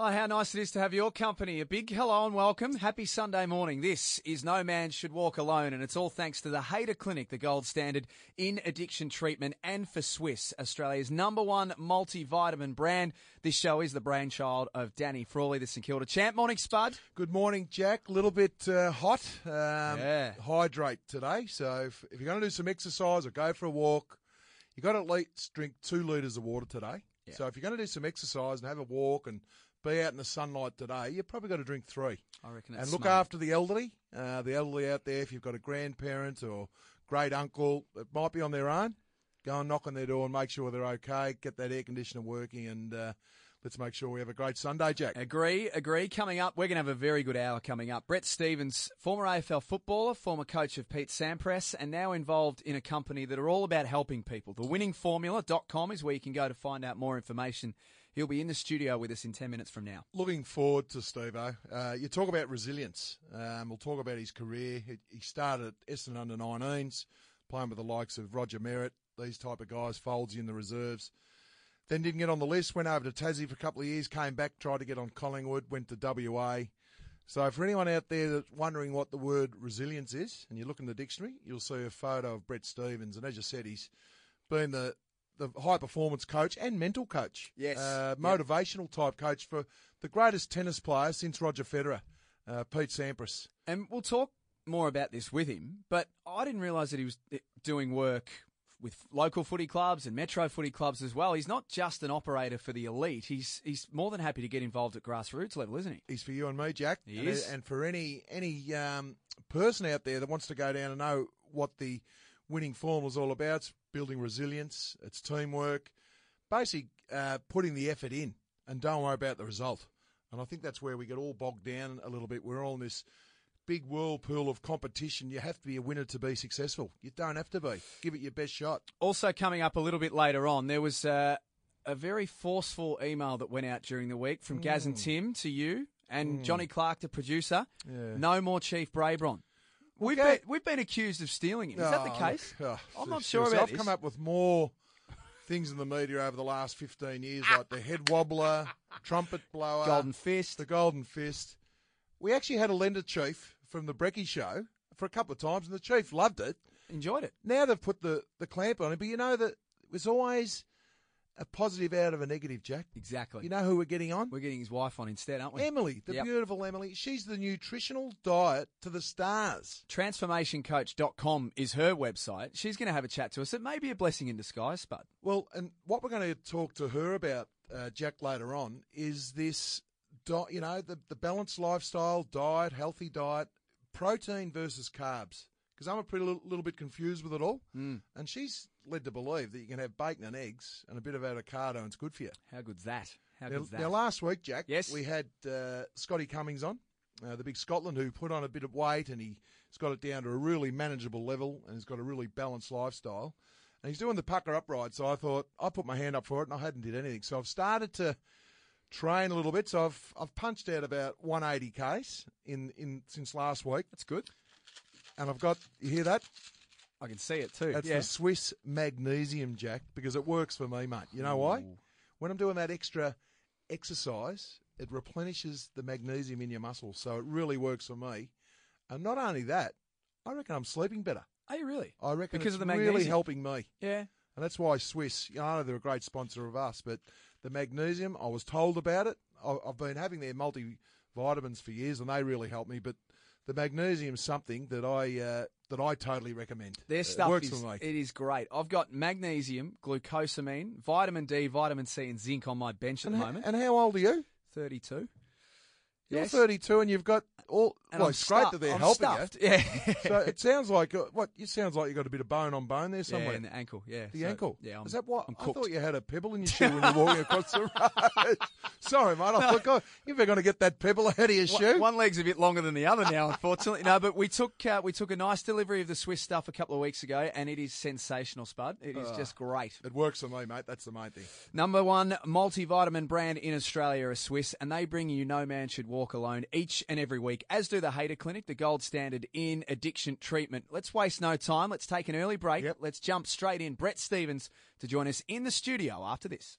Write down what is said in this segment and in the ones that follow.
Oh, how nice it is to have your company. A big hello and welcome. Happy Sunday morning. This is No Man Should Walk Alone, and it's all thanks to the Hader Clinic, the gold standard in addiction treatment, and for Swisse, Australia's number one multivitamin brand. This show is the brainchild of Danny Frawley, the St Kilda champ. Morning, Spud. Good morning, Jack. A little bit uh, hot. Um, Yeah. Hydrate today. So if, if you're going to do some exercise or go for a walk, you've got to at least drink two litres of water today. Yeah. So if you're going to do some exercise and have a walk and be out in the sunlight today, you've probably got to drink three. I reckon and look smart. after the elderly. Uh, the elderly out there, if you've got a grandparent or great uncle that might be on their own, go and knock on their door and make sure they're okay. Get that air conditioner working, and uh, let's make sure we have a great Sunday, Jack. Agree, agree. Coming up, we're going to have a very good hour coming up. Brett Stevens, former AFL footballer, former coach of Pete Sampras, and now involved in a company that are all about helping people. TheWinningFormula.com is where you can go to find out more information. He'll be in the studio with us in 10 minutes from now. Looking forward to Steve Uh, you talk about resilience. Um, we'll talk about his career. He, started at Essendon under 19s, playing with the likes of Roger Merrett, these type of guys, Foldsy in the reserves. Then didn't get on the list, went over to Tassie for a couple of years, came back, tried to get on Collingwood, went to WA. So for anyone out there that's wondering what the word resilience is, and you look in the dictionary, you'll see a photo of Brett Stevens. And as you said, he's been the the high performance coach and mental coach. Yes. Uh, Yep. motivational type coach for the greatest tennis player since Roger Federer, uh, Pete Sampras. And we'll talk more about this with him, but I didn't realise that he was eh, doing work with local footy clubs and metro footy clubs as well. He's not just an operator for the elite. He's he's more than happy to get involved at grassroots level, isn't he? He's for you and me, Jack. He and, is. and for any any um, person out there that wants to go down and know what the winning form is all about, it's building resilience, it's teamwork, basically uh, putting the effort in and don't worry about the result. And I think that's where we get all bogged down a little bit. We're all in this big whirlpool of competition. You have to be a winner to be successful. You don't have to be. Give it your best shot. Also, coming up a little bit later on, there was uh, a very forceful email that went out during the week from Gaz and Tim to you and Johnny Clark, the producer. Yeah. No more Chief Braybon. We've, Okay. been, we've been accused of stealing him. Is that the Oh, case? oh, I'm not sure about I've this. come up with more things in the media over the last 15 years, like the head wobbler, trumpet blower, Golden Fist. the golden fist. We actually had a lender chief from the Brecky show for a couple of times, and the chief loved it. Enjoyed it. Now they've put the, the clamp on it, but you know that it was always a positive out of a negative, Jack. Exactly. You know who we're getting on? We're getting his wife on instead, aren't we? Emily, the Yep. beautiful Emily. She's the nutritional diet to the stars. Transformationcoach.com is her website. She's going to have a chat to us. It may be a blessing in disguise, but. Well, and what we're going to talk to her about, uh, Jack, later on, is this, you know, the, the balanced lifestyle, diet, healthy diet, protein versus carbs. Because I'm a pretty little, little bit confused with it all. Mm. And she's led to believe that you can have bacon and eggs and a bit of avocado and it's good for you. How good's that? How Now, good's that? now, last week, Jack, Yes. we had uh, Scotty Cummings on, uh, the big Scotland, who put on a bit of weight and he's got it down to a really manageable level and he's got a really balanced lifestyle. And he's doing the pucker upright, so I thought I put my hand up for it and I hadn't did anything. So I've started to train a little bit. So I've I've punched out about 180 k's in in since last week, That's good. and I've got you hear that? I can see it too. That's yeah. the Swisse magnesium jack because it works for me, mate. You know why? Ooh. When I'm doing that extra exercise, it replenishes the magnesium in your muscles, so it really works for me. And not only that, I reckon I'm sleeping better. Are you really? I reckon Because it's of the magnesium. really helping me. Yeah. And that's why Swisse, you know, I know they're a great sponsor of us, but the magnesium, I was told about it. I- I've been having their multivitamins for years, and they really help me. But the magnesium's something that I uh, that I totally recommend. Their It stuff works is it is great. I've got magnesium, glucosamine, vitamin D, vitamin C, and zinc on my bench at and, the moment. and how old are you? Thirty-two. You're Yes. 32, and you've got all. And well, I'm it's great that they're I'm helping stuffed. you. Yeah. So it sounds like uh, what? It sounds like you got a bit of bone on bone there yeah, somewhere. in the ankle. Yeah. The So, ankle. Yeah. I'm, Is that what? I thought you had a pebble in your shoe when you're walking across the road. Sorry, mate. I forgot. You're going to get that pebble out of your One- shoe. One leg's a bit longer than the other now, unfortunately. no, but we took uh, we took a nice delivery of the Swisse stuff a couple of weeks ago, and it is sensational, Spud. It is Ah. just great. It works for me, mate. That's the main thing. Number one multivitamin brand in Australia is Swisse, and they bring you No Man Should Walk Walk alone each and every week, as do the Hader Clinic, the gold standard in addiction treatment. Let's waste no time. Let's take an early break. Yep. Let's jump straight in. Brett Stevens to join us in the studio after this.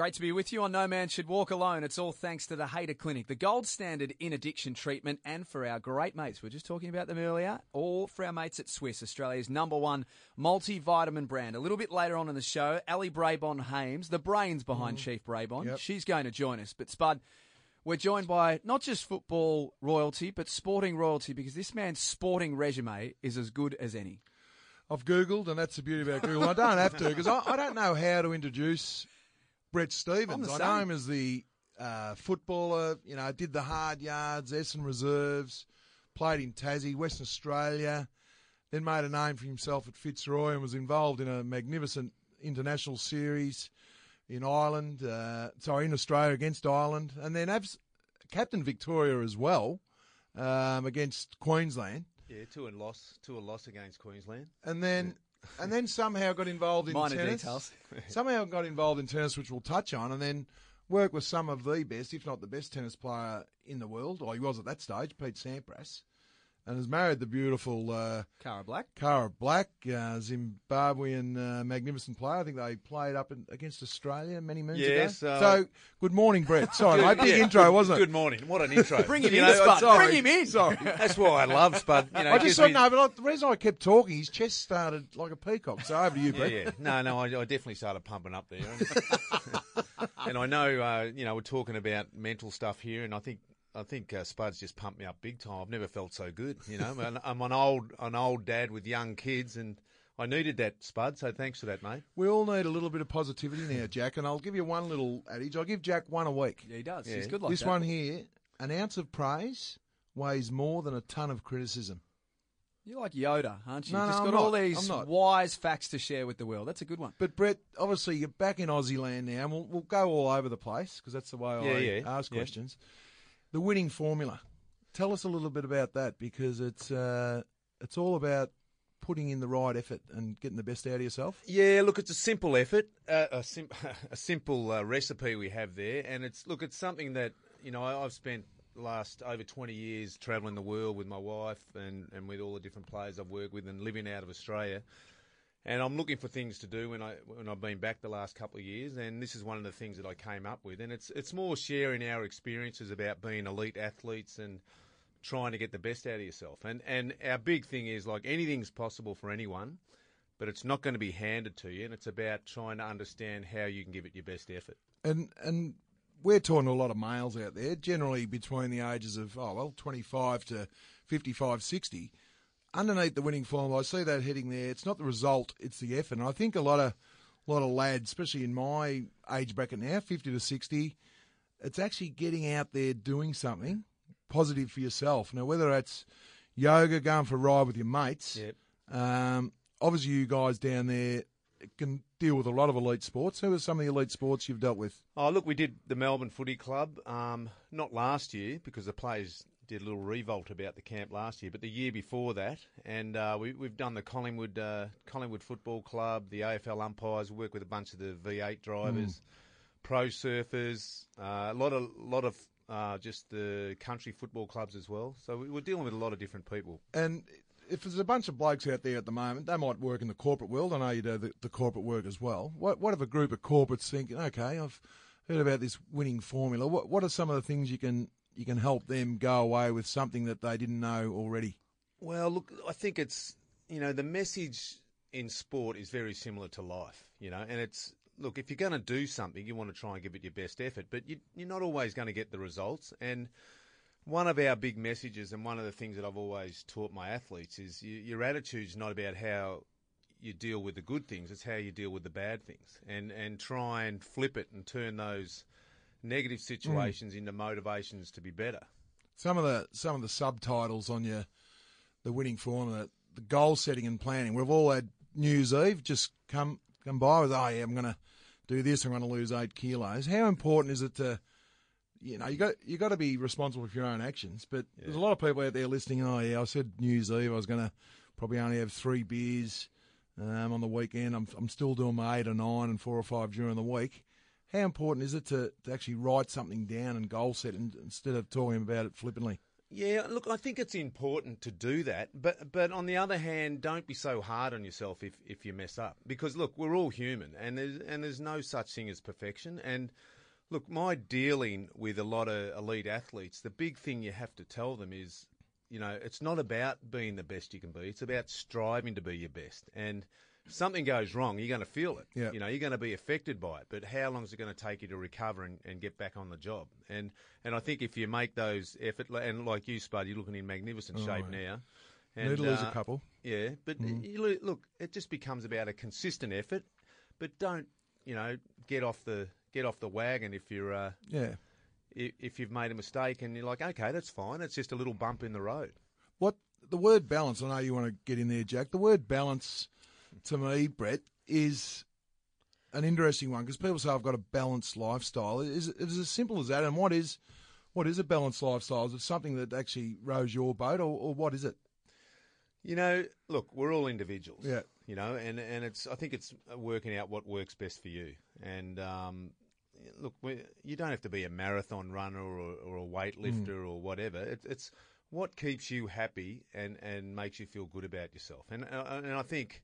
Great to be with you on No Man Should Walk Alone. It's all thanks to the Hader Clinic, the gold standard in addiction treatment, and for our great mates. We are just talking about them earlier. All for our mates at Swisse, Australia's number one multivitamin brand. A little bit later on in the show, Ali Braybon Hames, the brains behind mm. Chief Braybon, yep. she's going to join us. But Spud, we're joined by not just football royalty, but sporting royalty because this man's sporting resume is as good as any. I've Googled, and that's the beauty about Google. I don't have to because I, I don't know how to introduce Brett Stevens. I know him as the uh, footballer. You know, did the hard yards, Essendon reserves, played in Tassie, Western Australia, then made a name for himself at Fitzroy and was involved in a magnificent international series in Ireland. Uh, sorry, in Australia against Ireland, and then abs- captain Victoria as well um, against Queensland. Yeah, two and loss, two a loss against Queensland, and then and then somehow got involved in Minor tennis. details. somehow got involved in tennis, which we'll touch on, and then worked with some of the best, if not the best, tennis player in the world, or he was at that stage, Pete Sampras and has married the beautiful uh, Cara Black. Cara Black, uh, Zimbabwean uh, magnificent player. I think they played up in, against Australia many moons yes, ago. so, good morning, Brett. Sorry, my big yeah. intro, wasn't it? Good morning. What an intro. Bring him in, know, Spud. Sorry. Bring him in. Sorry. That's why I love Spud. You know, I just thought, me... no, but the reason I kept talking, his chest started like a peacock. So over to you, Brett. Yeah, yeah. No, no, I, I, definitely started pumping up there. and I know, uh, you know, we're talking about mental stuff here, and I think I think uh, Spud's just pumped me up big time. I've never felt so good. You know, I'm an old an old dad with young kids, and I needed that, Spud. So thanks for that, mate. We all need a little bit of positivity now, Jack. And I'll give you one little adage. I'll give Jack one a week. Yeah, he does. Yeah. He's good like this that. one here. An ounce of praise weighs more than a ton of criticism. You're like Yoda, aren't you? No, Just no, got I'm all not. these wise facts to share with the world. That's a good one. But Brett, obviously you're back in Aussie land now, and we'll, we'll go all over the place because that's the way yeah, I yeah. ask yeah. questions the winning formula. Tell us a little bit about that because it's uh, it's all about putting in the right effort and getting the best out of yourself. Yeah, look, it's a simple effort, uh, a, sim- a simple uh, recipe we have there, and it's look, it's something that you know I've spent the last over 20 years travelling the world with my wife and, and with all the different players I've worked with and living out of Australia and I'm looking for things to do when I when I've been back the last couple of years, and this is one of the things that I came up with, and it's it's more sharing our experiences about being elite athletes and trying to get the best out of yourself, and and our big thing is like anything's possible for anyone, but it's not going to be handed to you, and it's about trying to understand how you can give it your best effort. And and we're talking to a lot of males out there, generally between the ages of oh well 25 to 55, 60 underneath the winning form, I see that heading there. It's not the result; it's the effort. And I think a lot of a lot of lads, especially in my age bracket now, fifty to sixty, it's actually getting out there doing something positive for yourself. Now, whether that's yoga, going for a ride with your mates, yep. um, obviously you guys down there can deal with a lot of elite sports. Who are some of the elite sports you've dealt with? Oh, look, we did the Melbourne Footy Club, um, not last year because the players did a little revolt about the camp last year, but the year before that, and uh, we, have done the Collingwood uh, Collingwood Football Club, the AFL umpires. We work with a bunch of the V8 drivers, mm. pro surfers, uh, a lot of lot of uh, just the country football clubs as well. So we, we're dealing with a lot of different people. And if there's a bunch of blokes out there at the moment, they might work in the corporate world. I know you do the, the corporate work as well. What what if a group of corporates thinking, okay, I've heard about this winning formula. What what are some of the things you can you can help them go away with something that they didn't know already? Well, look, I think it's you know the message in sport is very similar to life, you know, and it's look if you're going to do something, you want to try and give it your best effort, but you, you're not always going to get the results. And one of our big messages, and one of the things that I've always taught my athletes, is you, your attitude's not about how you deal with the good things; it's how you deal with the bad things, and and try and flip it and turn those negative situations mm. into motivations to be better. Some of the some of the subtitles on your the winning formula, the goal setting and planning. We've all had News Eve just come come by with, oh yeah, I'm going to do this. I'm going to lose eight kilos. How important is it to, you know, you got you got to be responsible for your own actions. But there's a lot of people out there listening. Oh yeah, I said New Year's Eve I was going to probably only have three beers um, on the weekend. I'm I'm still doing my eight or nine and four or five during the week. How important is it to, to actually write something down and goal set and, instead of talking about it flippantly? Yeah, look, I think it's important to do that, but but on the other hand, don't be so hard on yourself if, if you mess up, because look, we're all human, and there's and there's no such thing as perfection. And look, my dealing with a lot of elite athletes, the big thing you have to tell them is, you know, it's not about being the best you can be; it's about striving to be your best. And something goes wrong, you're going to feel it. Yeah. You know, you're going to be affected by it. But how long is it going to take you to recover and, and get back on the job? And and I think if you make those effort, and like you, Spud, you're looking in magnificent shape now. And, Need lose a uh, couple. Yeah, but you look, it just becomes about a consistent effort. But don't you know get off the get off the wagon if you're uh, Yeah. if you've made a mistake and you're like, okay, that's fine. It's just a little bump in the road. What the word balance? I know you want to get in there, Jack. The word balance, to me, Brett, is an interesting one because people say I've got a balanced lifestyle. Is it is as simple as that? And what is what is a balanced lifestyle? Is it something that actually rows your boat, or, or what is it? You know, look, we're all individuals. Yeah. You know, and and it's I think it's working out what works best for you. And um, look, we, you don't have to be a marathon runner or, or a weightlifter or whatever. It, it's what keeps you happy and, and makes you feel good about yourself. And uh, and I think,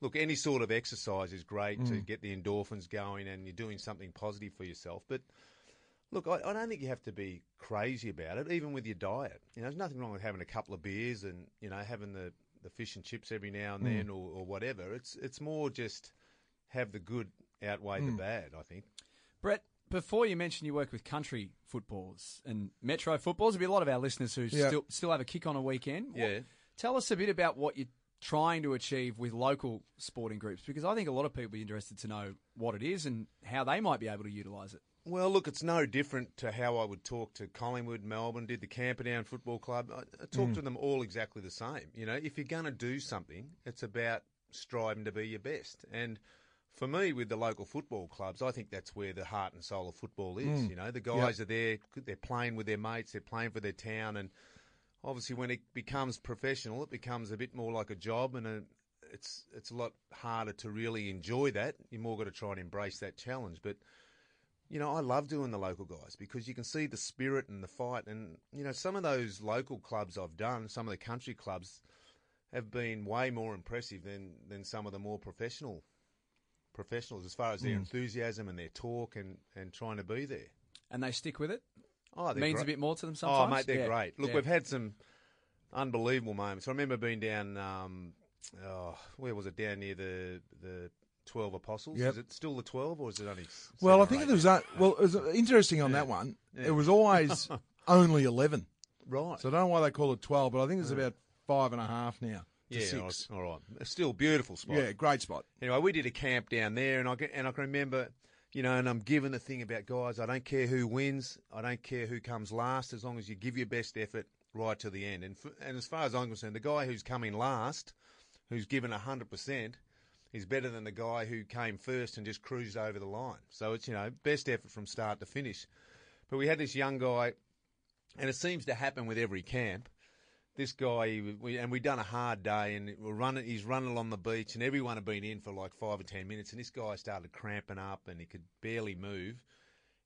look, any sort of exercise is great to mm. get the endorphins going, and you're doing something positive for yourself. But Look, I, I don't think you have to be crazy about it, even with your diet. You know, there's nothing wrong with having a couple of beers and you know having the, the fish and chips every now and mm. then, or, or whatever. It's it's more just have the good outweigh the mm. bad. I think. Brett, before you mentioned you work with country footballers and metro footballers, there'll be a lot of our listeners who Yeah. still still have a kick on a weekend. What- Yeah. tell us a bit about what you're trying to achieve with local sporting groups, because I think a lot of people will be interested to know what it is and how they might be able to utilise it. Well, look, it's no different to how I would talk to Collingwood, Melbourne, did the Camperdown Football Club. I, I talk mm. to them all exactly the same. You know, if you're going to do something, it's about striving to be your best. And for me, with the local football clubs, I think that's where the heart and soul of football is. Mm. You know, the guys are there, they're playing with their mates, they're playing for their town, and obviously when it becomes professional, it becomes a bit more like a job, and a, it's it's a lot harder to really enjoy that. You're more got to try and embrace that challenge, but you know, I love doing the local guys because you can see the spirit and the fight. And, you know, some of those local clubs I've done, some of the country clubs, have been way more impressive than, than some of the more professional professionals as far as their hmm. enthusiasm and their talk and, and trying to be there. And they stick with it. Oh, they're Means great. a bit more to them sometimes. Oh, mate, they're Yeah. great. Look, Yeah. we've had some unbelievable moments. I remember being down, um, oh, where was it? Down near the the Twelve Apostles. Yep. Is it still the Twelve, or is it only? s- Well, I think it was a, well, it was interesting on that one. It was always only eleven, right. so I don't know why they call it twelve, but I think it's about five and a half now to yeah, six. all right. It's Still beautiful spot. Yeah, great spot. Anyway, we did a camp down there, and I can- and I can remember, you know, and I'm given the thing about guys. I don't care who wins. I don't care who comes last, as long as you give your best effort right to the end. And f and as far as I'm concerned, the guy who's coming last, who's given hundred percent, is better than the guy who came first and just cruised over the line. So it's you know best effort from start to finish. But we had this young guy, and it seems to happen with every camp this guy, we, and we'd done a hard day, and we're running. He's running along the beach, and everyone had been in for like five or ten minutes, and this guy started cramping up, and he could barely move.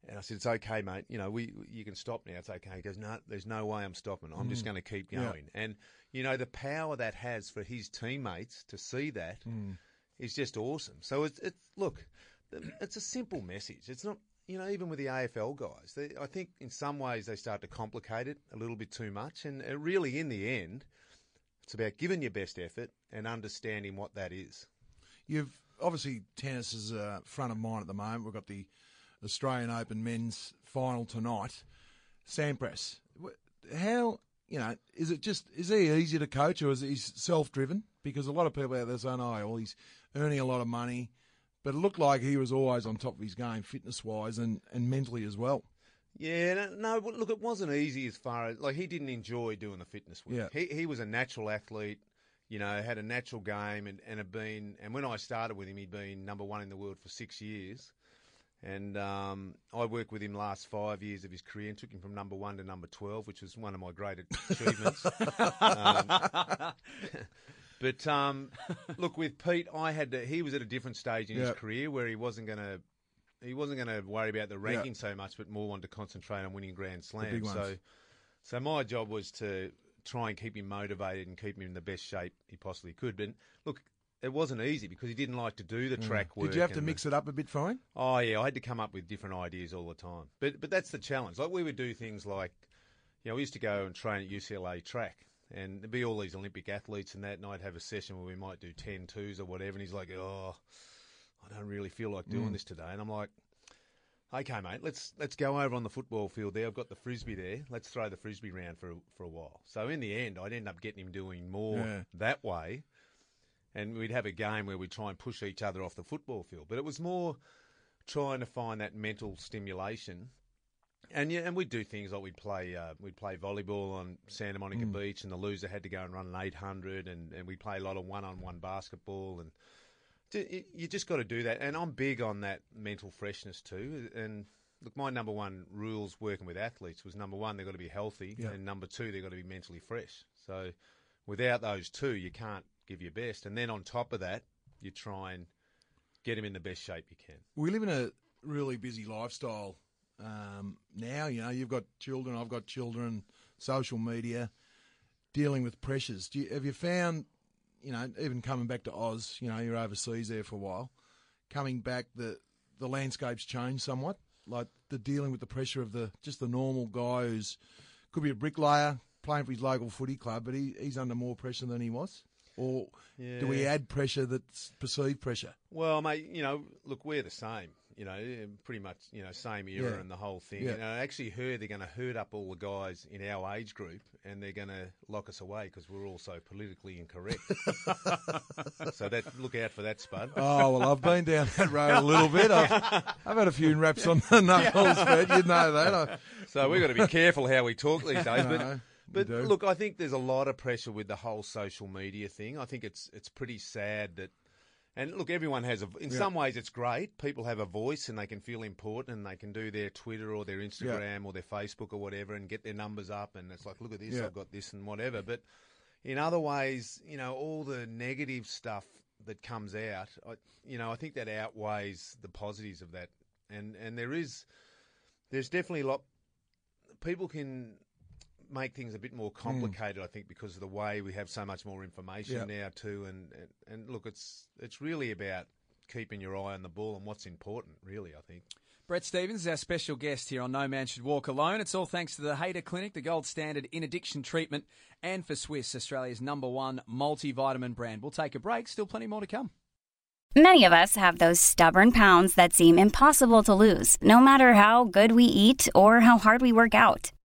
And I said, "It's okay, mate. You know, we you can stop now. It's okay." He goes, "No, there's no way I'm stopping. I'm just mm. going to keep Yeah. going." And you know, the power that has for his teammates to see that mm. is just awesome. So it's, it's look, it's a simple message. It's not, you know, even with the AFL guys, they, I think in some ways they start to complicate it a little bit too much. And uh, really, in the end, it's about giving your best effort and understanding what that is. You've obviously tennis is uh, front of mind at the moment. We've got the Australian Open men's final tonight. Sampras, how you know is it just is he easy to coach or is he self driven? Because a lot of people out there saying, "Oh, well, he's earning a lot of money," but it looked like he was always on top of his game, fitness wise and and mentally as well. Yeah, no, no, look, it wasn't easy as far as like he didn't enjoy doing the fitness work. Yeah. He he was a natural athlete, you know, had a natural game and, and had been and when I started with him he'd been number one in the world for six years. And um, I worked with him last five years of his career and took him from number one to number 12, which was one of my great achievements. um, but um, look, with Pete, I had to, he was at a different stage in his Yep. career where he wasn't going to he wasn't going to worry about the ranking so much, but more wanted to concentrate on winning Grand Slams. big ones. So, so my job was to try and keep him motivated and keep him in the best shape he possibly could. But look, it wasn't easy because he didn't like to do the track work. Did you have to and the- mix it up a bit for him? Oh yeah, I had to come up with different ideas all the time. But but that's the challenge. Like we would do things like, you know, we used to go and train at UCLA track, and there'd be all these Olympic athletes and that, and I'd have a session where we might do 10 twos or whatever, and he's like, oh, I don't really feel like doing mm. this today, and I'm like. Okay, mate. Let's let's go over on the football field there. I've got the frisbee there. Let's throw the frisbee round for a, for a while. So in the end, I'd end up getting him doing more Yeah. that way, and we'd have a game where we'd try and push each other off the football field. But it was more trying to find that mental stimulation. And yeah, and we'd do things like we'd play uh, we'd play volleyball on Santa Monica Beach, and the loser had to go and run an 800, and, and we play a lot of one-on-one basketball, and d- you just got to do that. And I'm big on that mental freshness too. And look, my number one rules working with athletes was number one they've got to be healthy, Yeah. and number two they've got to be mentally fresh. So without those two, you can't give your best. And then on top of that, you try and get them in the best shape you can. We live in a really busy lifestyle um, now. You know, you've got children, I've got children, social media, dealing with pressures. Do you, have you found, you know, even coming back to Oz, you know, you're overseas there for a while, coming back, the the landscape's changed somewhat. Like the dealing with the pressure of the just the normal guy who's could be a bricklayer playing for his local footy club, but he, he's under more pressure than he was. Or do we add pressure that's perceived pressure? Well, mate, you know, look, we're the same. You know, eh, pretty much, you know, same era Yeah. and the whole thing. Yeah. And I actually heard they're going to herd up all the guys in our age group, and they're going to lock us away because we're all so politically incorrect. so that look out for that, Spud. Oh well, I've been down that road a little bit. I've, I've had a few raps on the knuckles, but you know that. I, So we've got to be careful how we talk these days. But, No, but look, I think there's a lot of pressure with the whole social media thing. I think it's it's pretty sad that, and look, everyone has a. In some ways, it's great. People have a voice and they can feel important and they can do their Twitter or their Instagram or their Facebook or whatever and get their numbers up. And it's like, look at this, Yeah. I've got this and whatever. But in other ways, you know, all the negative stuff that comes out, I, you know, I think that outweighs the positives of that. And and there is, there's definitely a lot. People can make things a bit more hmm. complicated, I think, because of the way we have so much more information Yeah. now too. And, and and look, it's it's really about keeping your eye on the ball and what's important, really. I think. Brett Stevens is our special guest here on No Man Should Walk Alone. It's all thanks to the Hader Clinic, the gold standard in addiction treatment, and for Swisse, Australia's number one multivitamin brand. We'll take a break. Still plenty more to come. Many of us have those stubborn pounds that seem impossible to lose, no matter how good we eat or how hard we work out.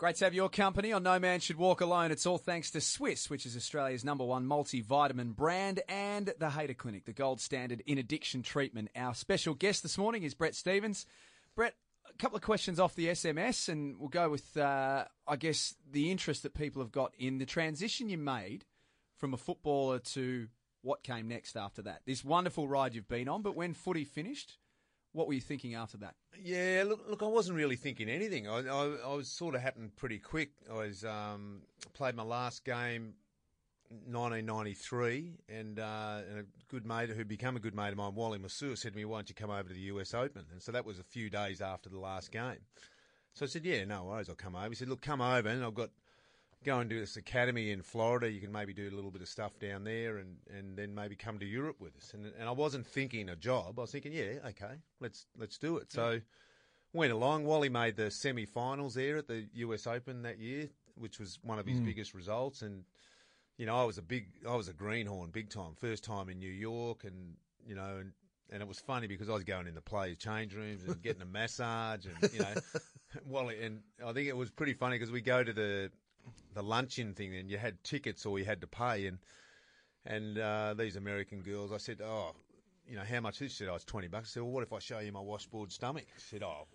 Great to have your company on No Man Should Walk Alone. It's all thanks to Swisse, which is Australia's number one multivitamin brand, and the Hader Clinic, the gold standard in addiction treatment. Our special guest this morning is Brett Stevens. Brett, a couple of questions off the SMS, and we'll go with, uh, I guess, the interest that people have got in the transition you made from a footballer to what came next after that. This wonderful ride you've been on, but when footy finished, what were you thinking after that? Yeah, look, look, I wasn't really thinking anything. I, I, I was sort of happened pretty quick. I was um, played my last game, 1993, and, uh, and a good mate who became a good mate of mine, Wally Masur, said to me, "Why don't you come over to the US Open?" And so that was a few days after the last game. So I said, "Yeah, no worries, I'll come over." He said, "Look, come over, and I've got." Go and do this academy in Florida. You can maybe do a little bit of stuff down there, and, and then maybe come to Europe with us. And and I wasn't thinking a job. I was thinking, yeah, okay, let's let's do it. So went along. Wally made the semi-finals there at the US Open that year, which was one of his mm. biggest results. And you know, I was a big, I was a greenhorn big time. First time in New York, and you know, and, and it was funny because I was going in the players' change rooms and getting a massage, and you know, Wally, and I think it was pretty funny because we go to the the luncheon thing, and you had tickets or you had to pay, and and uh, these American girls, I said, oh, you know, how much is this? She said, oh, it's 20 bucks. I said, well, what if I show you my washboard stomach? She said, oh,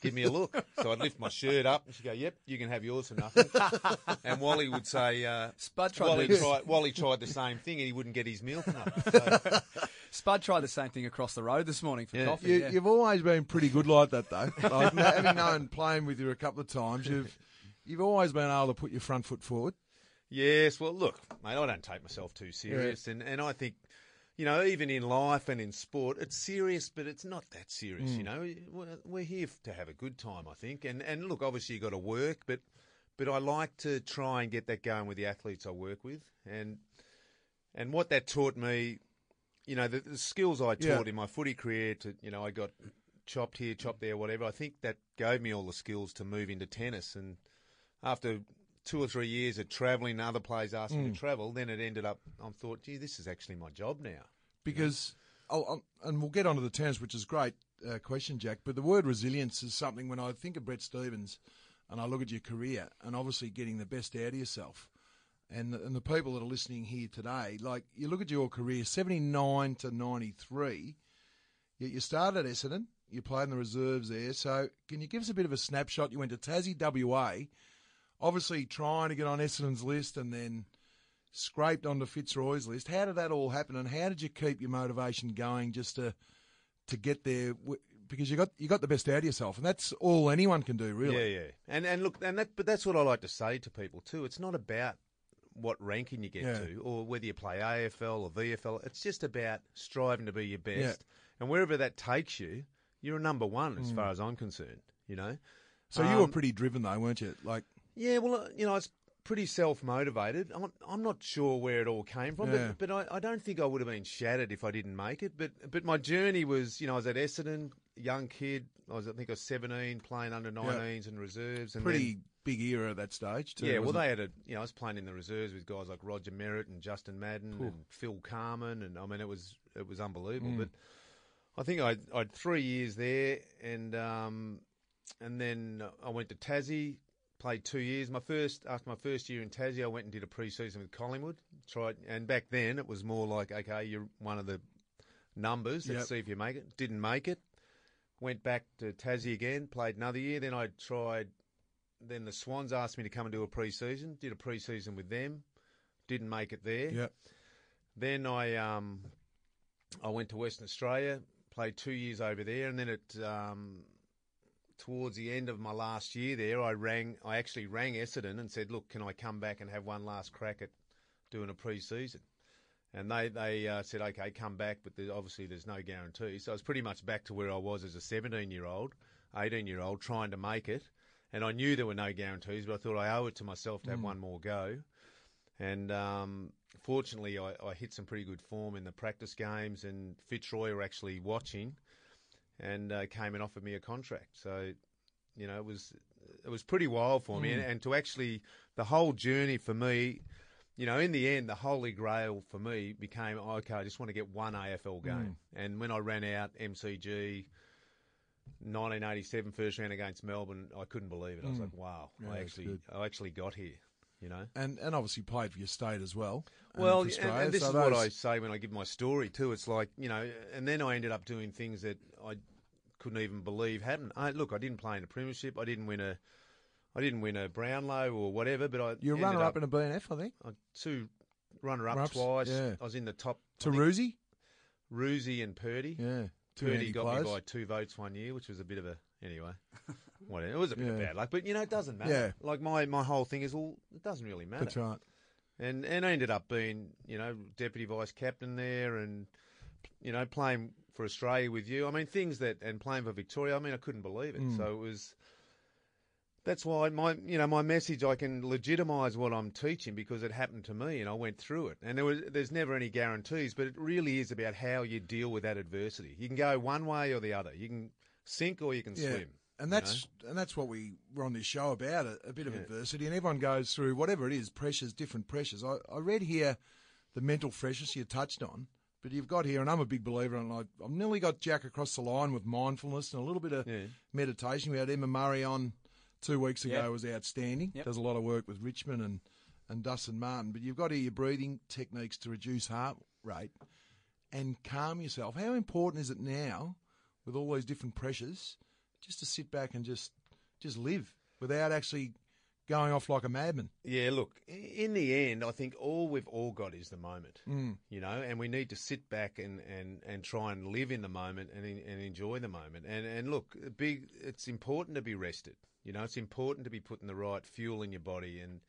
give me a look. so I'd lift my shirt up and she'd go, yep, you can have yours for nothing. and Wally would say, uh, Spud tried Wally, to- tried, Wally tried the same thing and he wouldn't get his meal for nothing. So, Spud tried the same thing across the road this morning for Yeah. coffee. You, yeah. You've always been pretty good like that, though. Like, having known playing with you a couple of times, you've you've always been able to put your front foot forward. Yes, well, look, mate, I don't take myself too serious, and, and I think, you know, even in life and in sport, it's serious, but it's not that serious. Hmm. You know, We're- we're here to have a good time, I think, and and look, obviously you got to work, but but I like to try and get that going with the athletes I work with, and and what that taught me, you know, the, the skills I taught Yeah. in my footy career to, you know, I got chopped here, chopped there, whatever. I think that gave me all the skills to move into tennis, and after two or three years of travelling, other players asked me to travel, then it ended up. I thought, gee, this is actually my job now. because I'll, I'll- and we'll get onto the tennis, which is a great uh, question, Jack. But the word resilience is something when I think of Brett Stevens and I look at your career and obviously getting the best out of yourself. And the, and the people that are listening here today, like you look at your career, seventy nine to ninety three. You, you started at Essendon, you played in the reserves there. So can you give us a bit of a snapshot? You went to Tassie, WA, obviously trying to get on Essendon's list, and then scraped onto Fitzroy's list. How did that all happen, and how did you keep your motivation going just to to get there? Because you got you got the best out of yourself, and that's all anyone can do, really. Yeah, yeah. And and look, and that, but that's what I like to say to people too. It's not about what ranking you get Yeah. to, or whether you play AFL or VFL. It's just about striving to be your best, Yeah. and wherever that takes you, you're a number one as far as I'm concerned. You know. So you were Um, pretty driven, though, weren't you? Like, Yeah, well, uh, you know, I was pretty self motivated. I'm, I'm not sure where it all came from, Yeah. but, but I, I don't think I would have been shattered if I didn't make it. But but my journey was, you know, I was at Essendon, young kid. I was, I think, I was 17, playing under 19s and reserves, and pretty big era at that stage, too. yeah, well, wasn't they it? had a, you know, I was playing in the reserves with guys like Roger Merrett and Justin Madden and Phil Carman, and I mean, it was it was Mm. unbelievable. But I think I I had three years there, and um, and then I went to Tassie, played two years. My first after my first year in Tassie, I went and did a pre-season with Collingwood. Tried, and back then it was more like, okay, you're one of the numbers. Let's Yep. see if you make it. Didn't make it. Went back to Tassie again, played another year. Then I tried. Then the Swans asked me to come and do a pre-season. Did a pre-season with them. Didn't make it there. Yeah. Then I um, I went to Western Australia, played two years over there, and then it um, towards the end of my last year there, I rang. I actually rang Essendon and said, "Look, can I come back and have one last crack at doing a pre-season?" And they they uh, said, "Okay, come back," but there, obviously there's no guarantee. So I was pretty much back to where I was as a 17 year old, 18 year old, trying to make it. And I knew there were no guarantees, but I thought I owe it to myself to have one more go. And um, fortunately, I, I hit some pretty good form in the practice games, and Fitzroy were actually watching, and uh, came and offered me a contract. So, you know, it was it was pretty wild for me, hmm. and, and to actually the whole journey for me, you know, in the end, the holy grail for me became oh, okay. I just want to get one AFL game, hmm. and when I ran out MCG. 1987 first round against Melbourne, I couldn't believe it. I was hmm. like, "Wow, Yeah, I actually. I actually got here." You know, And, and obviously played for your state as well. well, for and, and this so is what I say when I give my story too. It's like you know, and then I ended up doing things that I couldn't even believe happened. I, look, I didn't play in a premiership. I didn't win a, I didn't win a Brownlow or whatever. But I You're a runner up in a BNF, I think. I- two runner up Runner-ups, twice. yeah. I was in the top. I To think Roosie? Roosie and Purdy. Yeah. Purdy got players. me by two votes one year, which was a bit of a anyway. Whatever. It was a bit of Yeah. bad luck, but you know, it doesn't matter. Yeah. Like my my whole thing is, well, it doesn't really matter. That's right. and and I ended up being you know deputy vice captain there, and you know playing for Australia with you. I mean things that and playing for Victoria. I mean I couldn't believe it. Mm. So it was. That's why my you know my message I can legitimise what I'm teaching because it happened to me and I went through it and there was there's never any guarantees but it really is about how you deal with that adversity. You can go one way or the other. You can sink or you can Yeah. swim. And you that's and that's what we were on this show about a, a bit of Yeah. adversity, and everyone goes through whatever it is, pressures, different pressures. I, I read here the mental freshness you touched on, but you've got here, and I'm a big believer, and I, I've nearly got Jack across the line with mindfulness and a little bit of Yeah. meditation. We had Emma Murray on two weeks ago Yep. was outstanding. Yep. Does a lot of work with Richmond and, and Dustin Martin. But you've got here your breathing techniques to reduce heart rate and calm yourself. How important is it now, with all these different pressures, just to sit back and just just live without actually going off like a madman? Yeah, look, in the end, I think all we've all got is the moment, Mm. you know, and we need to sit back and, and, and try and live in the moment and, and enjoy the moment. And, and look, big, it's important to be rested. You know, it's important to be putting the right fuel in your body and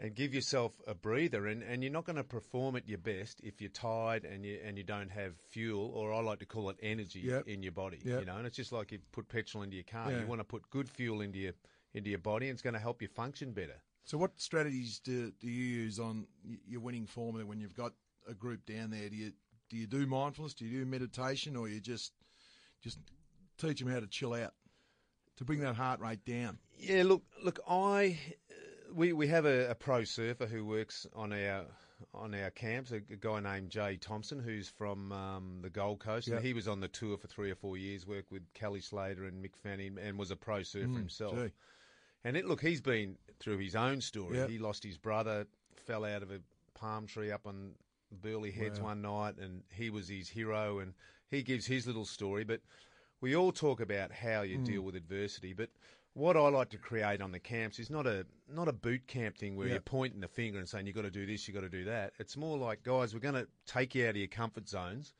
and give yourself a breather. And, and you're not going to perform at your best if you're tired and you and you don't have fuel, or I like to call it energy Yep. in your body. Yep. You know, and it's just like you put petrol into your car. Yeah. You want to put good fuel into your into your body, and it's going to help you function better. So, what strategies do, do you use on your winning formula when you've got a group down there? Do you do you do mindfulness? Do you do meditation, or you just just teach them how to chill out to bring that heart rate down? Yeah, look, look, I we we have a, a pro surfer who works on our on our camps, a, guy named Jay Thompson, who's from um, the Gold Coast, and he was on the tour for three or four years, worked with Kelly Slater and Mick Fanning, and was a pro surfer himself. gee. And it, look, he's been through his own story. Yeah. He lost his brother, fell out of a palm tree up on Burleigh Heads one night, and he was his hero. And he gives his little story. But we all talk about how you hmm. deal with adversity. But what I like to create on the camps is not a not a boot camp thing where Yeah. you're pointing the finger and saying you've got to do this, you've got to do that. It's more like, guys, we're going to take you out of your comfort zones,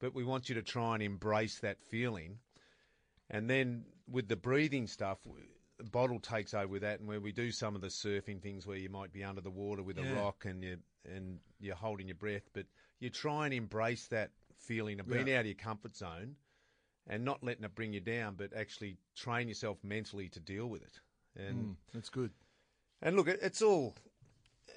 but we want you to try and embrace that feeling. And then with the breathing stuff, bottle takes over with that, and where we do some of the surfing things where you might be under the water with a rock and you and you're holding your breath, but you try and embrace that feeling of being Yeah. out of your comfort zone and not letting it bring you down, but actually train yourself mentally to deal with it. And Mm, that's good. and look, it's all.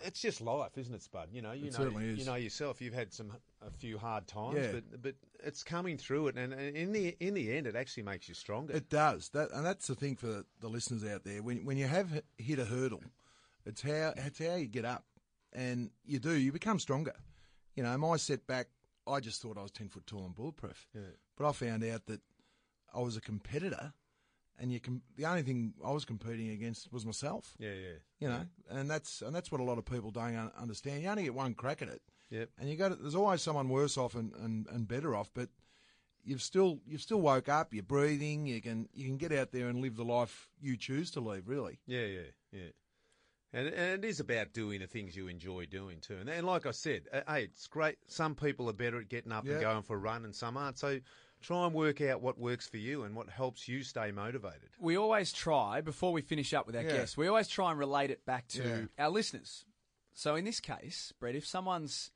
It's just life, isn't it, Spud? You know, you It know, you know yourself. You've had some a few hard times, Yeah. but but it's coming through it, and, and in the in the end, it actually makes you stronger. It does that, and that's the thing for the listeners out there. When when you have hit a hurdle, it's how it's how you get up, and you do. You become stronger. You know, my setback. I just thought I was ten foot tall and bulletproof, Yeah. but I found out that I was a competitor, and you can. the only thing I was competing against was myself. yeah, yeah, You know, and that's and that's what a lot of people don't un- understand. You only get one crack at it, Yep. and you got there's always someone worse off and, and, and better off, but you've still you've still woke up. You're breathing. You can you can get out there and live the life you choose to live. Really, yeah, yeah, yeah. And, and it is about doing the things you enjoy doing too. And, and like I said, uh, hey, it's great. Some people are better at getting up Yeah. and going for a run, and some aren't. So try and work out what works for you and what helps you stay motivated. We always try, before we finish up with our Yeah. guests, we always try and relate it back to Yeah. our listeners. So in this case, Brett, if someone's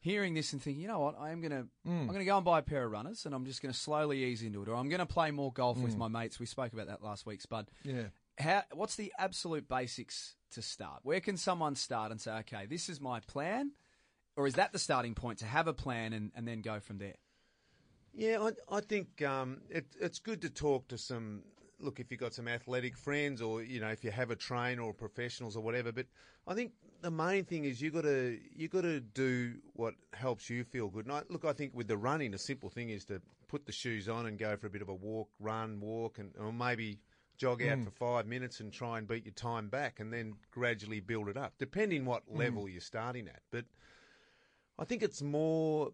hearing this and thinking, you know what, I am to Mm. I'm going to go and buy a pair of runners and I'm just going to slowly ease into it or I'm going to play more golf with Mm. my mates. We spoke about that last week, Spud. yeah. How what's the absolute basics to start? Where can someone start and say, okay, this is my plan? Or is that the starting point to have a plan and, and then go from there? Yeah, I, I think um, it, it's good to talk to some. Look, if you've got some athletic friends, or you know, if you have a trainer or professionals or whatever. But I think the main thing is you got to you got to do what helps you feel good. And I, look, I think with the running, a simple thing is to put the shoes on and go for a bit of a walk, run, walk, and or maybe jog out for five minutes and try and beat your time back, and then gradually build it up, depending what level you're starting at. But I think it's more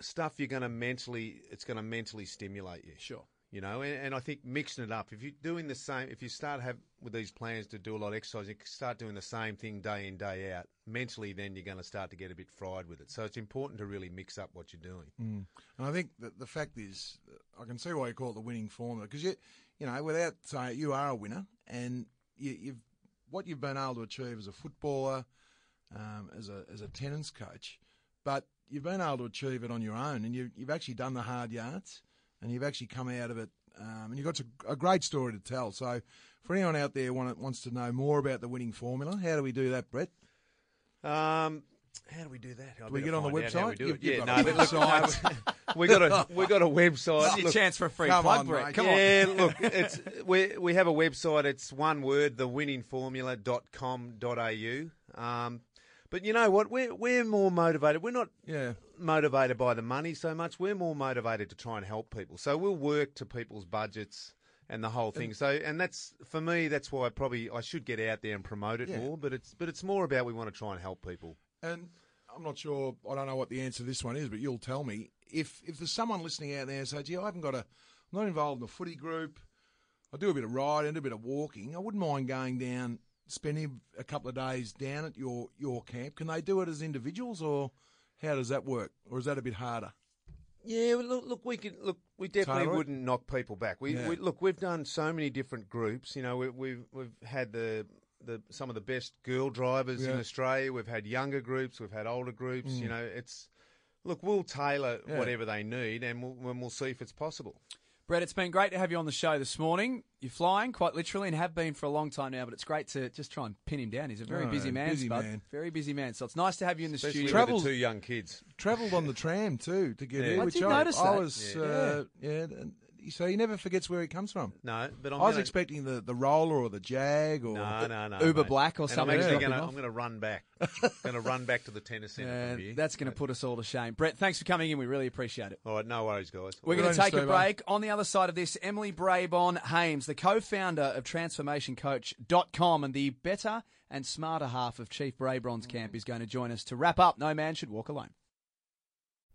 stuff you're going to mentally it's going to mentally stimulate you Sure. you know and, and i think mixing it up if you're doing the same if you start have with these plans to do a lot of exercise you start doing the same thing day in day out mentally then you're going to start to get a bit fried with it so it's important to really mix up what you're doing Mm. And I think that the fact is, I can see why you call it the winning formula because you, you know, without saying you are a winner, and you, you've what you've been able to achieve as a footballer, um, as a as a tennis coach, but you've been able to achieve it on your own, and you, you've actually done the hard yards, and you've actually come out of it, um, and you've got a, a great story to tell. So, for anyone out there want, wants to know more about the winning formula, how do we do that, Brett? um how do we do that? I we get on the find out how we website? do You've- yeah, got no, a look, website. no, we got a we got a website. This is your Look, chance for a free come plug, on, Brett. mate. Come yeah, look, it's we we have a website. It's one word, thewinningformula.com.au. Um, but you know what? We're we're more motivated. We're not Yeah. motivated by the money so much. We're more motivated to try and help people. So we'll work to people's budgets and the whole thing. So, and that's for me. That's why I probably I should get out there and promote it Yeah. more. But it's but it's more about we want to try and help people. And I'm not sure. I don't know what the answer to this one is, but you'll tell me if if there's someone listening out there and say, "Gee, I haven't got a, I'm not involved in a footy group. I do a bit of riding, a bit of walking. I wouldn't mind going down, spending a couple of days down at your your camp. Can they do it as individuals, or how does that work? Or is that a bit harder? Yeah, well, look, look, we could look. We definitely wouldn't knock people back. We, Yeah. we look. We've done so many different groups. You know, we, we've we've had the the some of the best girl drivers in Australia. We've had younger groups. We've had older groups. Mm. You know, it's look. We'll tailor Yeah. whatever they need, and we'll and we'll see if it's possible. Brett, it's been great to have you on the show this morning. You're flying, quite literally, and have been for a long time now, but it's great to just try and pin him down. He's a very Oh, busy man, busy Spud. man. Very busy man. So it's nice to have you in the Especially studio. Travel- the two young kids. Travelled on the tram too to get Yeah. here, I which did I, notice I that. was. Yeah. Uh, yeah. and so he never forgets where he comes from. No, but I'm I was gonna, expecting the, the roller or the jag or No, no, no. Uber mate. Black or And something I'm actually going to off. I'm going to run back. going to run back to the tennis centre from here. that's going to put us all to shame. Brett, thanks for coming in. We really appreciate it. All right, no worries, guys. We're going to take a Steve-O. break. On the other side of this, Emily Braybon Hames, the co-founder of TransformationCoach.com and the better and smarter half of Chief Braybon's camp, is going to join us to wrap up No Man Should Walk Alone.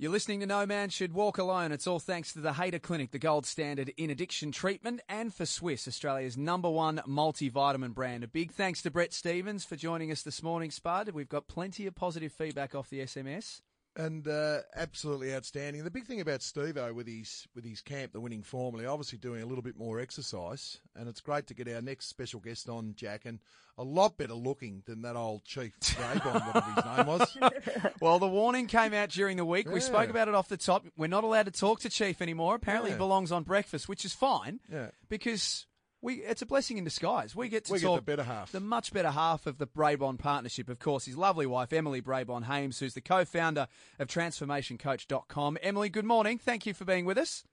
You're listening to No Man Should Walk Alone. It's all thanks to the Hader Clinic, the gold standard in addiction treatment, and for Swisse, Australia's number one multivitamin brand. A big thanks to Brett Stevens for joining us this morning, Spud. We've got plenty of positive feedback off the SMS. And uh, absolutely outstanding. The big thing about Stevo with his with his camp, the winning formula, obviously doing a little bit more exercise, and it's great to get our next special guest on, Jack, and a lot better looking than that old Chief Braybon, whatever his name was. Well, the warning came out during the week. We spoke about it off the top. We're not allowed to talk to Chief anymore. Apparently, Yeah. he belongs on breakfast, which is fine. Yeah. Because we it's a blessing in disguise. We get to We get talk the better half. the much better half of the Braybon partnership. Of course, his lovely wife Emily Braybon Hames, who's the co-founder of TransformationCoach.com. Emily, good morning. Thank you for being with us.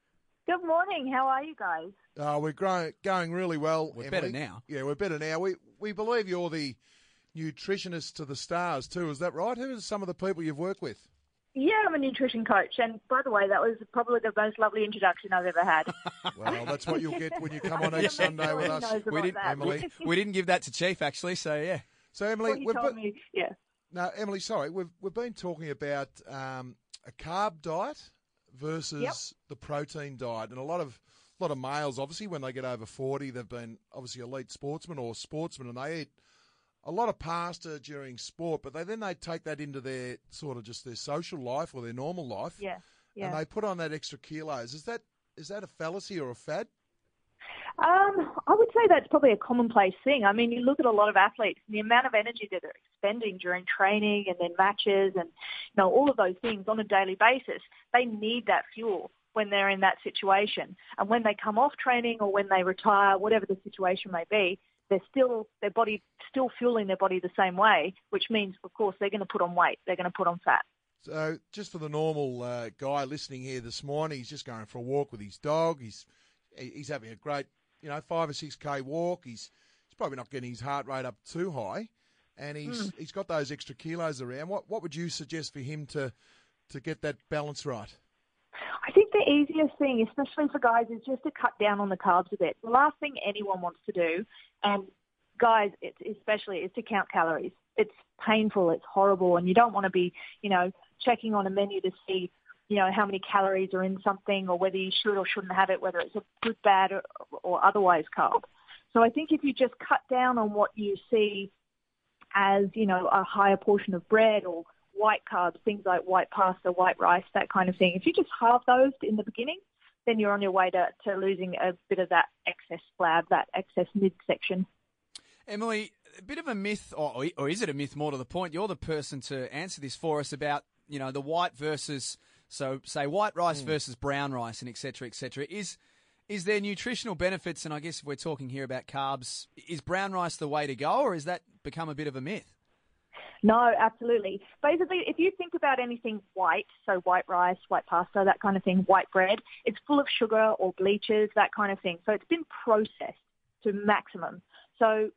Good morning. How are you guys? Uh, we're growing, going really well. We're Emily. better now. Yeah, we're better now. We we believe you're the nutritionist to the stars too. Is that right? Who are some of the people you've worked with? Yeah, I'm a nutrition coach, and by the way, that was probably the most lovely introduction I've ever had. Well, that's what you'll get when you come on each Sunday with us, We didn't, that. Emily. we didn't give that to Chief actually, so yeah. So Emily, we've told me, yeah. No, Emily, sorry, we've we've been talking about um, a carb diet versus Yep. the protein diet, and a lot of a lot of males, obviously, when they get over forty, they've been obviously elite sportsmen or sportsmen, and they eat a lot of pasta during sport, but they then they take that into their sort of just their social life or their normal life, Yeah, yeah. and they put on that extra kilos. Is that is that a fallacy or a fad? Um, I would say that's probably a commonplace thing. I mean, you look at a lot of athletes, and the amount of energy that they're expending during training and then matches, and you know all of those things on a daily basis. They need that fuel when they're in that situation, and when they come off training or when they retire, whatever the situation may be, they're still their body still fueling their body the same way, which means, of course, they're going to put on weight. They're going to put on fat. So, just for the normal uh, guy listening here this morning, he's just going for a walk with his dog. He's he's having a great, you know, five or six k walk. He's he's probably not getting his heart rate up too high, and he's he's got those extra kilos around. What what would you suggest for him to to get that balance right? I think the easiest thing, especially for guys, is just to cut down on the carbs a bit. The last thing anyone wants to do, and guys especially, is to count calories. It's painful, it's horrible, and you don't want to be, you know, checking on a menu to see, you know, how many calories are in something or whether you should or shouldn't have it, whether it's a good, bad, or, or otherwise carb. So I think if you just cut down on what you see as, you know, a higher portion of bread or white carbs, things like white pasta, white rice, that kind of thing. If you just halve those in the beginning, then you're on your way to, to losing a bit of that excess flab, that excess midsection. Emily, a bit of a myth, or, or is it a myth more to the point? You're the person to answer this for us about, you know, the white versus, so say white rice hmm. versus brown rice and et cetera, et cetera. Is, Is there nutritional benefits? And I guess if we're talking here about carbs, is brown rice the way to go, or has that become a bit of a myth? No, absolutely. Basically, if you think about anything white, so white rice, white pasta, that kind of thing, white bread, it's full of sugar or bleaches, that kind of thing. So it's been processed to maximum. So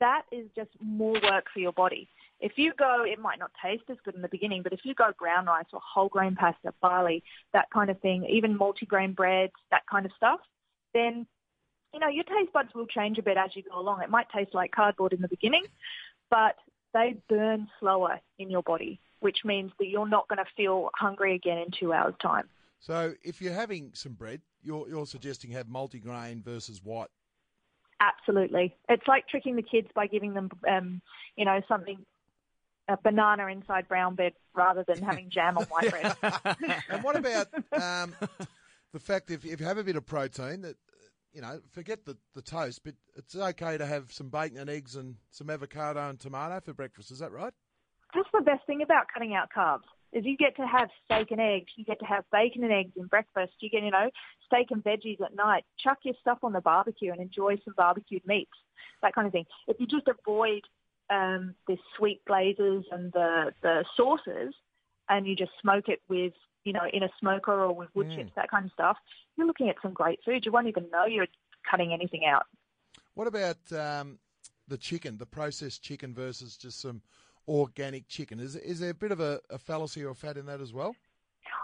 that is just more work for your body. If you go, it might not taste as good in the beginning, but if you go brown rice or whole grain pasta, barley, that kind of thing, even multigrain breads, that kind of stuff, then you know your taste buds will change a bit as you go along. It might taste like cardboard in the beginning, but they burn slower in your body, which means that you're not going to feel hungry again in two hours' time. So if you're having some bread, you're, you're suggesting have multigrain versus white. Absolutely, it's like tricking the kids by giving them, um, you know, something a banana inside brown bread rather than having jam on white bread. and what about um, the fact if, if you have a bit of protein that you know, forget the, the toast, but it's okay to have some bacon and eggs and some avocado and tomato for breakfast. Is that right? That's the best thing about cutting out carbs is you get to have steak and eggs, you get to have bacon and eggs in breakfast, you get, you know, steak and veggies at night. Chuck your stuff on the barbecue and enjoy some barbecued meats, that kind of thing. If you just avoid um, the sweet glazes and the, the sauces and you just smoke it with you know, in a smoker or with wood mm. chips, that kind of stuff, you're looking at some great food. You won't even know you're cutting anything out. What about um, the chicken, the processed chicken versus just some organic chicken? Is, is there a bit of a, a fallacy or fat in that as well?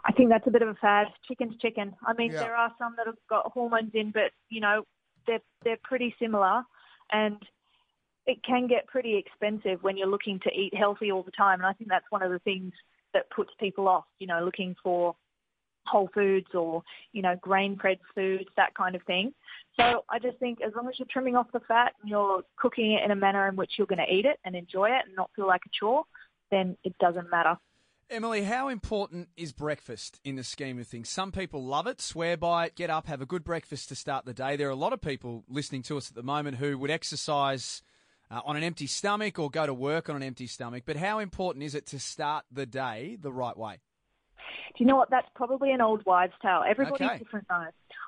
I think that's a bit of a fad. Chicken's chicken. I mean, yeah. there are some that have got hormones in, but you know, they're they're pretty similar, and it can get pretty expensive when you're looking to eat healthy all the time. And I think that's one of the things that puts people off, you know, looking for whole foods or, you know, grain fed foods, that kind of thing. So I just think as long as you're trimming off the fat and you're cooking it in a manner in which you're going to eat it and enjoy it and not feel like a chore, then it doesn't matter. Emily, how important is breakfast in the scheme of things? Some people love it, swear by it, get up, have a good breakfast to start the day. There are a lot of people listening to us at the moment who would exercise uh, on an empty stomach or go to work on an empty stomach. But how important is it to start the day the right way? Do you know what? That's probably an old wives' tale. Everybody's okay. different though.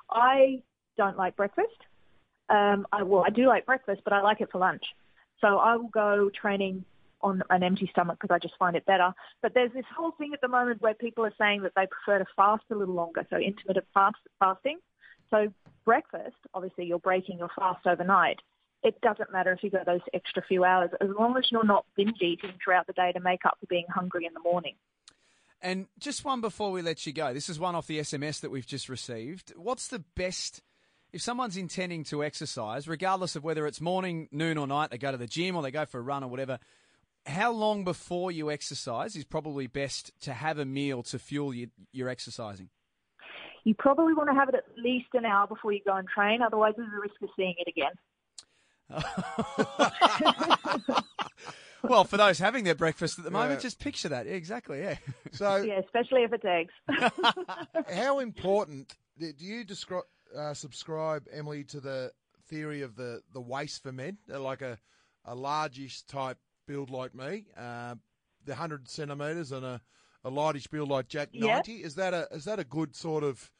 I don't like breakfast. Um, I well, I do like breakfast, but I like it for lunch. So I will go training on an empty stomach because I just find it better. But there's this whole thing at the moment where people are saying that they prefer to fast a little longer, so intermittent fast, fasting. So breakfast, obviously, you're breaking your fast overnight it doesn't matter if you go those extra few hours, as long as you're not binge eating throughout the day to make up for being hungry in the morning. And just one before we let you go. This is one off the SMS that we've just received. What's the best, if someone's intending to exercise, regardless of whether it's morning, noon, or night, they go to the gym or they go for a run or whatever, how long before you exercise is probably best to have a meal to fuel your, your exercising? You probably want to have it at least an hour before you go and train, otherwise, there's a risk of seeing it again. Well, for those having their breakfast at the moment, just picture that. Yeah, exactly. Yeah. So yeah, especially if it's eggs. how important do you describe, uh, subscribe, Emily, to the theory of the the waist for men, They're like a a largish type build like me, uh, the hundred centimeters, and a a lightish build like Jack ninety. Is that a is that a good sort of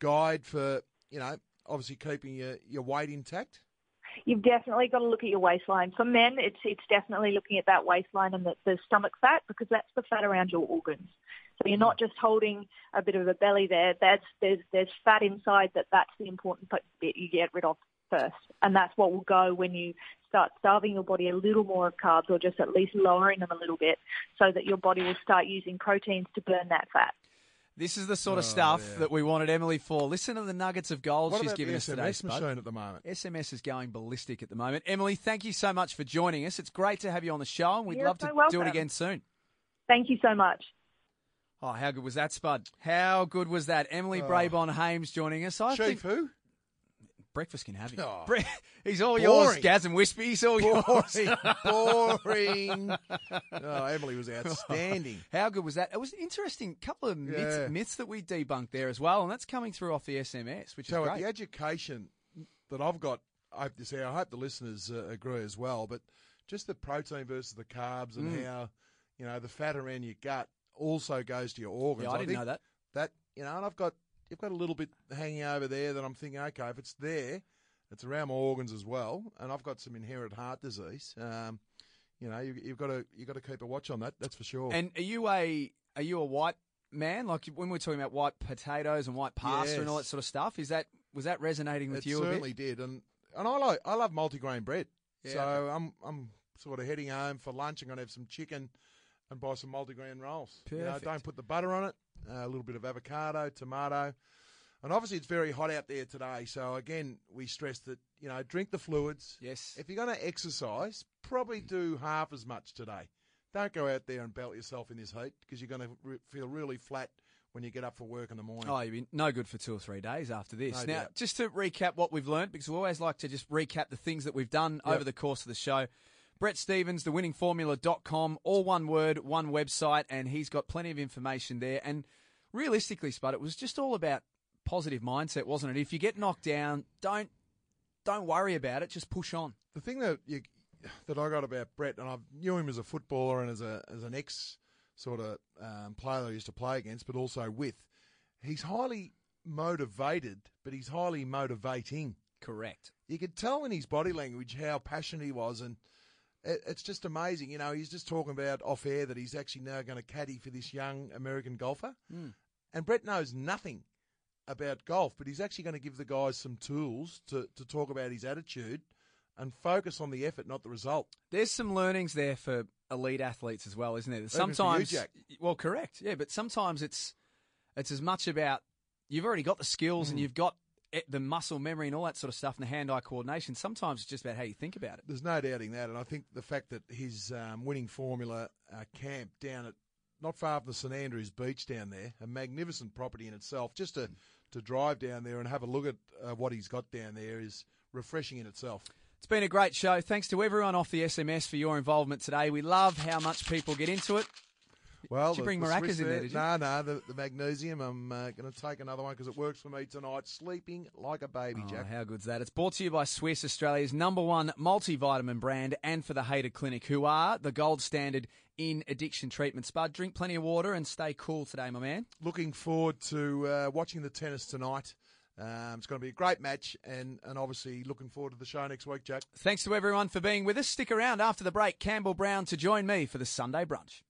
guide for you know obviously keeping your your weight intact? You've definitely got to look at your waistline. For men, it's it's definitely looking at that waistline and the, the stomach fat because that's the fat around your organs. So you're not just holding a bit of a belly there. That's there's there's fat inside that that's the important bit you get rid of first, and that's what will go when you start starving your body a little more of carbs or just at least lowering them a little bit, so that your body will start using proteins to burn that fat. This is the sort of oh, stuff yeah. that we wanted Emily for. Listen to the nuggets of gold what she's given us today. SMS machine at the moment. SMS is going ballistic at the moment. Emily, thank you so much for joining us. It's great to have you on the show, and we'd You're love so to welcome. do it again soon. Thank you so much. Oh, how good was that, Spud? How good was that? Emily oh. Braybon Hames joining us. I Chief think, who? Breakfast can have him. Oh, he's all boring. yours, Gaz and Wispy. He's all boring. yours. boring. Oh, Emily was outstanding. How good was that? It was an interesting couple of myths, yeah. myths, that we debunked there as well, and that's coming through off the SMS, which so is great. the education that I've got, I hope to see, I hope the listeners uh, agree as well, but just the protein versus the carbs and mm. how, you know, the fat around your gut also goes to your organs. Yeah, I, I didn't know that. That, you know, and I've got you've got a little bit hanging over there that I'm thinking, okay, if it's there, it's around my organs as well, and I've got some inherent heart disease. Um, you know, you, you've got to you've got to keep a watch on that. That's for sure. And are you a are you a white man? Like when we're talking about white potatoes and white pasta and all that sort of stuff, is that was that resonating with it you a certainly did, and and I like I love multigrain bread. Yeah, so. I'm I'm sort of heading home for lunch. I'm going to have some chicken and buy some multigrain rolls. You know, Perfect. don't put the butter on it. Uh, a little bit of avocado, tomato, and obviously it's very hot out there today. So again, we stress that you know drink the fluids. Yes. If you're going to exercise, probably do half as much today. Don't go out there and belt yourself in this heat because you're going to re- feel really flat when you get up for work in the morning. Oh, you'd be no good for two or three days after this. No now, doubt. just to recap what we've learned, because we always like to just recap the things that we've done Yep. over the course of the show. Brett Stevens, thewinningformula.com, all one word, one website, and he's got plenty of information there. And realistically, Spud, it was just all about positive mindset, wasn't it? If you get knocked down, don't don't worry about it, just push on. the thing that you that I got about Brett, and I knew him as a footballer and as a as an ex sort of um, player I used to play against, but also with, he's highly motivated, but he's highly motivating. Correct. You could tell in his body language how passionate he was, and it's just amazing. You know, he's just talking about off air that he's actually now going to caddy for this young American golfer, and Brett knows nothing about golf, but he's actually going to give the guys some tools to, to talk about his attitude and focus on the effort, not the result. There's some learnings there for elite athletes as well, isn't there? You, Sometimes, Jack. well, correct, yeah, but sometimes it's it's as much about you've already got the skills Hmm. and you've got the muscle memory and all that sort of stuff and the hand-eye coordination. Sometimes it's just about how you think about it. There's no doubting that, and I think the fact that his um, winning formula uh, camp down at not far from the St Andrews Beach down there, a magnificent property in itself, just to to drive down there and have a look at uh, what he's got down there is refreshing in itself. It's been a great show. Thanks to everyone off the SMS for your involvement today. We love how much people get into it. Well, Did you bring the maracas in there, did you? No, no, the, the magnesium. I'm uh, going to take another one because it works for me tonight. Sleeping like a baby, Oh, Jack. how good's that? It's brought to you by Swisse, Australia's number one multivitamin brand, and for the Hader Clinic, who are the gold standard in addiction treatment. Spud, drink plenty of water and stay cool today, my man. Looking forward to uh, watching the tennis tonight. Um, it's going to be a great match, and, and obviously looking forward to the show next week, Jack. Thanks to everyone for being with us. Stick around after the break. Campbell Brown to join me for the Sunday brunch.